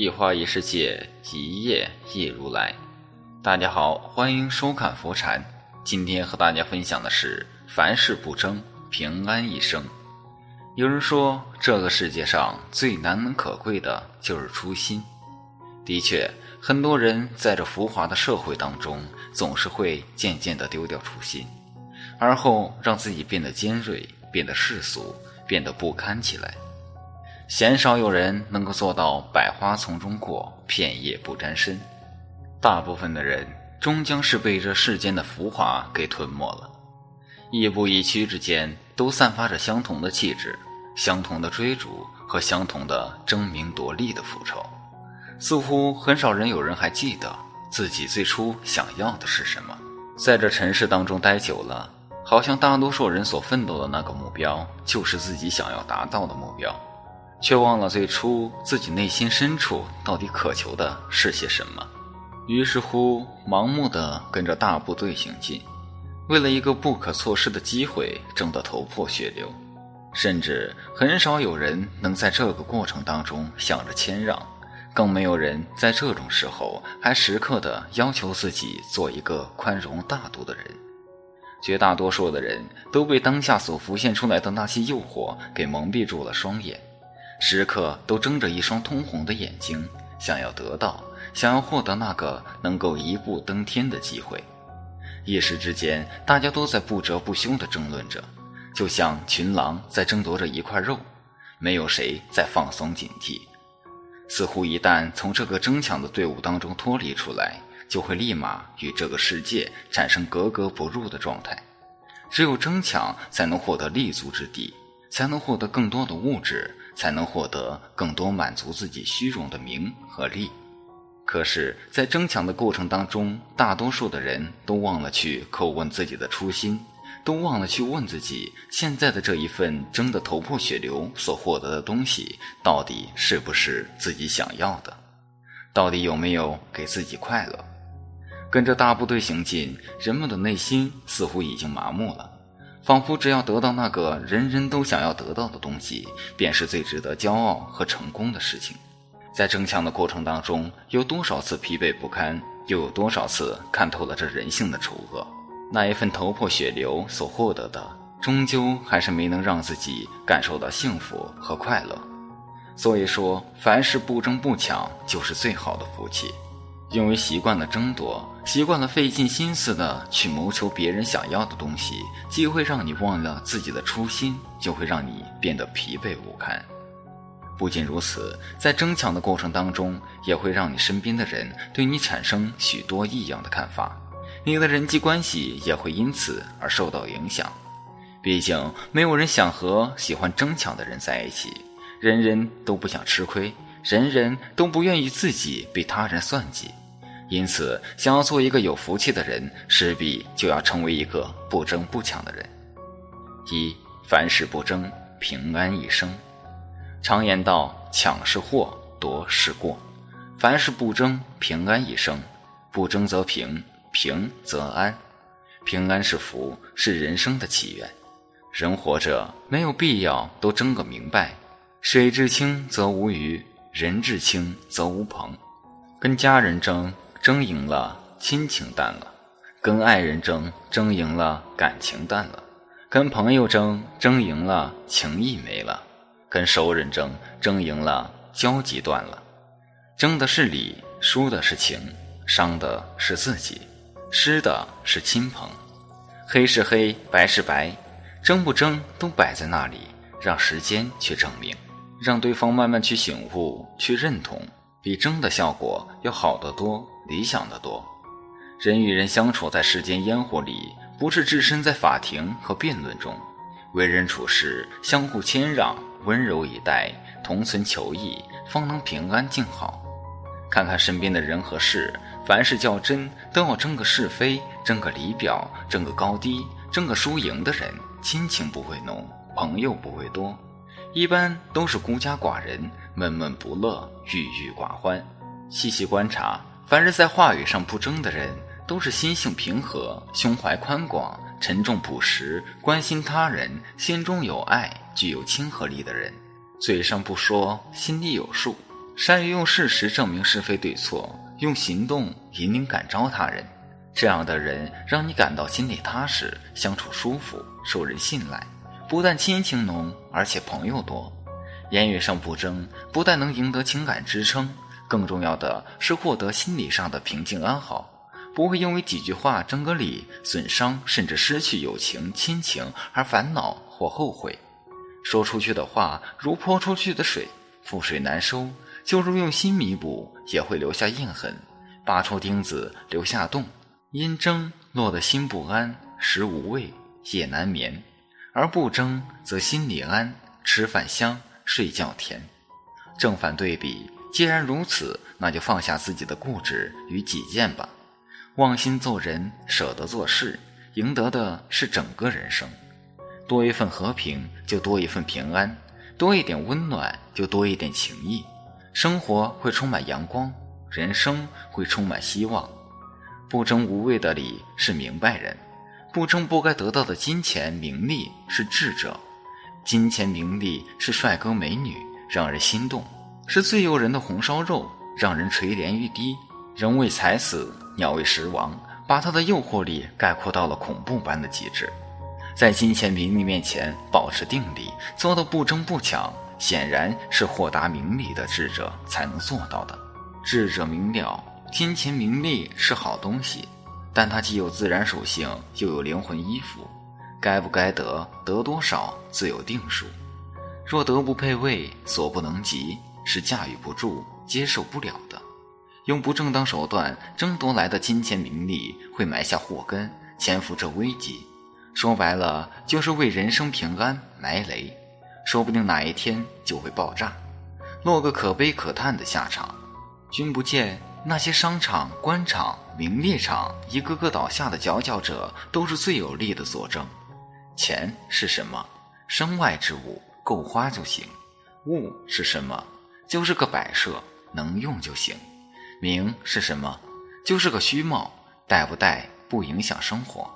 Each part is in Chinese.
一花一世界，一叶一如来。大家好，欢迎收看佛禅。今天和大家分享的是：凡事不争，平安一生。有人说，这个世界上最难能可贵的就是初心。的确，很多人在这浮华的社会当中，总是会渐渐地丢掉初心，而后让自己变得尖锐，变得世俗，变得不堪起来。鲜少有人能够做到百花丛中过，片叶不沾身。大部分的人终将是被这世间的浮华给吞没了。亦步亦趋之间，都散发着相同的气质、相同的追逐和相同的争名夺利的复仇。似乎很少人有人还记得自己最初想要的是什么。在这尘世当中待久了，好像大多数人所奋斗的那个目标，就是自己想要达到的目标。却忘了最初自己内心深处到底渴求的是些什么，于是乎盲目的跟着大部队行进，为了一个不可错失的机会争得头破血流，甚至很少有人能在这个过程当中想着谦让，更没有人在这种时候还时刻的要求自己做一个宽容大度的人。绝大多数的人都被当下所浮现出来的那些诱惑给蒙蔽住了双眼。时刻都睁着一双通红的眼睛，想要得到，想要获得那个能够一步登天的机会。一时之间，大家都在不折不休地争论着，就像群狼在争夺着一块肉，没有谁在放松警惕。似乎一旦从这个争抢的队伍当中脱离出来，就会立马与这个世界产生格格不入的状态。只有争抢，才能获得立足之地，才能获得更多的物质。才能获得更多满足自己虚荣的名和利，可是，在争抢的过程当中，大多数的人都忘了去叩问自己的初心，都忘了去问自己，现在的这一份争得头破血流所获得的东西，到底是不是自己想要的？到底有没有给自己快乐？跟着大部队行进，人们的内心似乎已经麻木了。仿佛只要得到那个人人都想要得到的东西，便是最值得骄傲和成功的事情。在争抢的过程当中，有多少次疲惫不堪，又有多少次看透了这人性的丑恶？那一份头破血流所获得的，终究还是没能让自己感受到幸福和快乐。所以说，凡事不争不抢，就是最好的福气。因为习惯了争夺，习惯了费尽心思的去谋求别人想要的东西，既会让你忘了自己的初心，又会让你变得疲惫不堪。不仅如此，在争抢的过程当中，也会让你身边的人对你产生许多异样的看法，你的人际关系也会因此而受到影响。毕竟，没有人想和喜欢争抢的人在一起，人人都不想吃亏。人人都不愿意自己被他人算计，因此，想要做一个有福气的人，势必就要成为一个不争不抢的人。一凡事不争，平安一生。常言道：抢是祸，夺是过。凡事不争，平安一生。不争则平，平则安。平安是福，是人生的起源。人活着，没有必要都争个明白。水至清则无鱼。人至清则无朋，跟家人争，争赢了亲情淡了；跟爱人争，争赢了感情淡了；跟朋友争，争赢了情谊没了；跟熟人争，争赢了交集断了。争的是理，输的是情，伤的是自己，失的是亲朋。黑是黑，白是白，争不争都摆在那里，让时间去证明。让对方慢慢去醒悟、去认同，比争的效果要好得多、理想的多。人与人相处在世间烟火里，不是置身在法庭和辩论中，为人处事相互谦让、温柔以待、同存求异，方能平安静好。看看身边的人和事，凡事较真，都要争个是非、争个理表、争个高低、争个输赢的人，亲情不会浓，朋友不会多。一般都是孤家寡人，闷闷不乐，郁郁寡欢。细细观察，凡是在话语上不争的人，都是心性平和、胸怀宽广、沉重朴实、关心他人、心中有爱、具有亲和力的人。嘴上不说，心里有数，善于用事实证明是非对错，用行动引领感召他人。这样的人让你感到心里踏实，相处舒服，受人信赖。不但亲情浓，而且朋友多。言语上不争，不但能赢得情感支撑，更重要的是获得心理上的平静安好。不会因为几句话争个理，损伤甚至失去友情亲情而烦恼或后悔。说出去的话如泼出去的水，覆水难收；就如用心弥补，也会留下印痕。拔出钉子留下洞，因争落得心不安，食无味，夜难眠；而不争则心里安，吃饭香，睡觉甜。正反对比，既然如此，那就放下自己的固执与己见吧。忘心做人，舍得做事，赢得的是整个人生。多一份和平，就多一份平安；多一点温暖，就多一点情谊。生活会充满阳光，人生会充满希望。不争无谓的理是明白人，不争不该得到的金钱名利是智者。金钱名利是帅哥美女，让人心动；是最诱人的红烧肉，让人垂涎欲滴。人为财死，鸟为食亡，把它的诱惑力概括到了恐怖般的极致。在金钱名利面前保持定力，做到不争不抢，显然是豁达明理的智者才能做到的。智者明了，金钱名利是好东西，但它既有自然属性，又有灵魂依附，该不该得，得多少自有定数。若德不配位，所不能及，是驾驭不住、接受不了的。用不正当手段争夺来的金钱名利，会埋下祸根，潜伏着危机。说白了，就是为人生平安埋雷，说不定哪一天就会爆炸，落个可悲可叹的下场。君不见那些商场、官场、名利场一个个倒下的佼佼者，都是最有力的佐证。钱是什么？身外之物，够花就行。物是什么？就是个摆设，能用就行。名是什么？就是个虚貌，戴不戴不影响生活。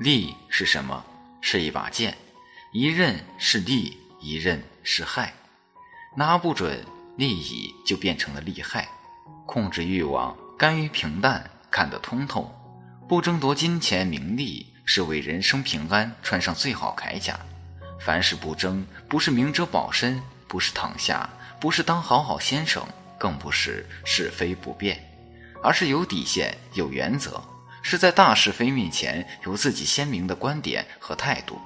利是什么？是一把剑，一刃是利，一刃是害。拿不准利益，就变成了利害。控制欲望，甘于平淡，看得通透。不争夺金钱名利，是为人生平安穿上最好铠甲。凡事不争，不是明哲保身，不是躺下，不是当好好先生。更不是是非不变，而是有底线、有原则，是在大是非面前有自己鲜明的观点和态度，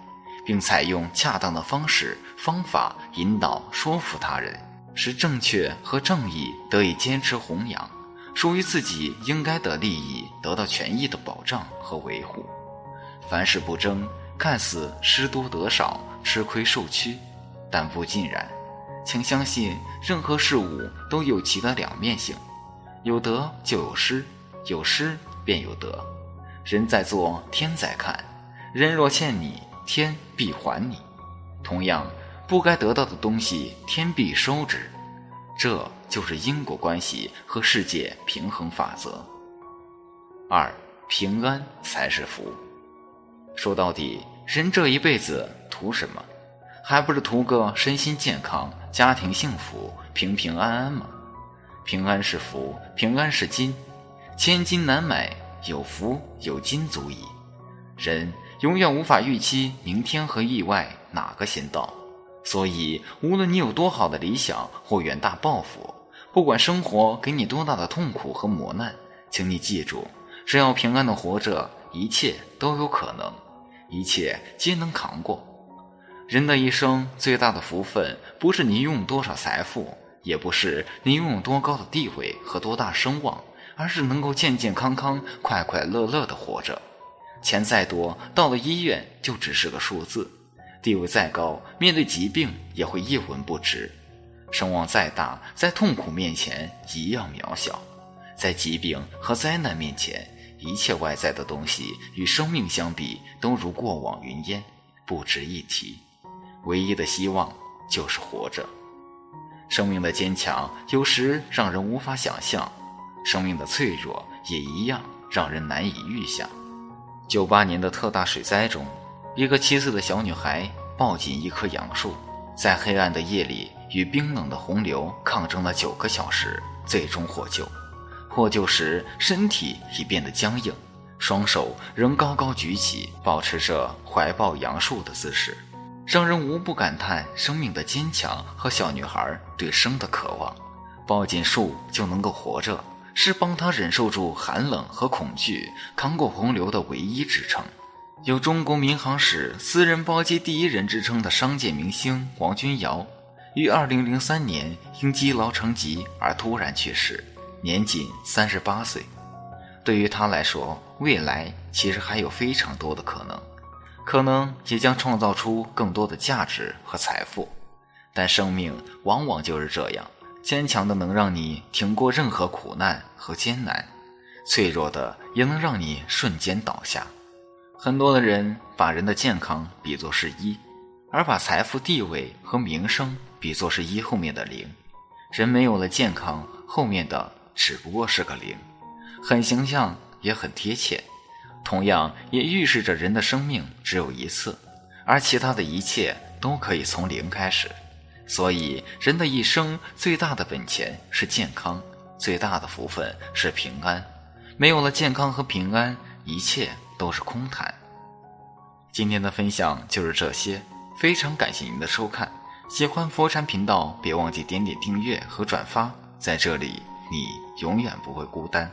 并采用恰当的方式方法引导说服他人，使正确和正义得以坚持弘扬，属于自己应该的利益得到权益的保障和维护。凡事不争，看似失多得少、吃亏受屈，但不尽然。请相信，任何事物都有其的两面性，有得就有失，有失便有得。人在做，天在看。人若欠你，天必还你。同样，不该得到的东西，天必收之。这就是因果关系和世界平衡法则。二，平安才是福。说到底，人这一辈子图什么？还不是图个身心健康、家庭幸福、平平安安吗？平安是福，平安是金，千金难买，有福有金足矣。人永远无法预期明天和意外哪个先到，所以无论你有多好的理想或远大抱负，不管生活给你多大的痛苦和磨难，请你记住，只要平安的活着，一切都有可能，一切皆能扛过。人的一生最大的福分，不是你拥有多少财富，也不是你拥有多高的地位和多大声望，而是能够健健康康、快快乐乐的活着。钱再多，到了医院就只是个数字；地位再高，面对疾病也会一文不值；声望再大，在痛苦面前一样渺小。在疾病和灾难面前，一切外在的东西与生命相比，都如过往云烟，不值一提。唯一的希望就是活着。生命的坚强有时让人无法想象，生命的脆弱也一样让人难以预想。九八年的特大水灾中，一个七岁的小女孩抱紧一棵杨树，在黑暗的夜里与冰冷的洪流抗争了九个小时，最终获救。获救时，身体已变得僵硬，双手仍高高举起，保持着怀抱杨树的姿势，让人无不感叹生命的坚强和小女孩对生的渴望。抱紧树就能够活着，是帮她忍受住寒冷和恐惧、扛过洪流的唯一支撑。有中国民航史私人包机第一人之称的商界明星王君瑶，于2003年因积劳成疾而突然去世。年仅三十八岁，对于他来说，未来其实还有非常多的可能，可能也将创造出更多的价值和财富。但生命往往就是这样，坚强的能让你挺过任何苦难和艰难，脆弱的也能让你瞬间倒下。很多的人把人的健康比作是一，而把财富、地位和名声比作是一后面的零。人没有了健康，后面的。只不过是个零，很形象也很贴切，同样也预示着人的生命只有一次，而其他的一切都可以从零开始。所以，人的一生最大的本钱是健康，最大的福分是平安。没有了健康和平安，一切都是空谈。今天的分享就是这些，非常感谢您的收看。喜欢佛禅频道，别忘记点点订阅和转发，在这里。你永远不会孤单。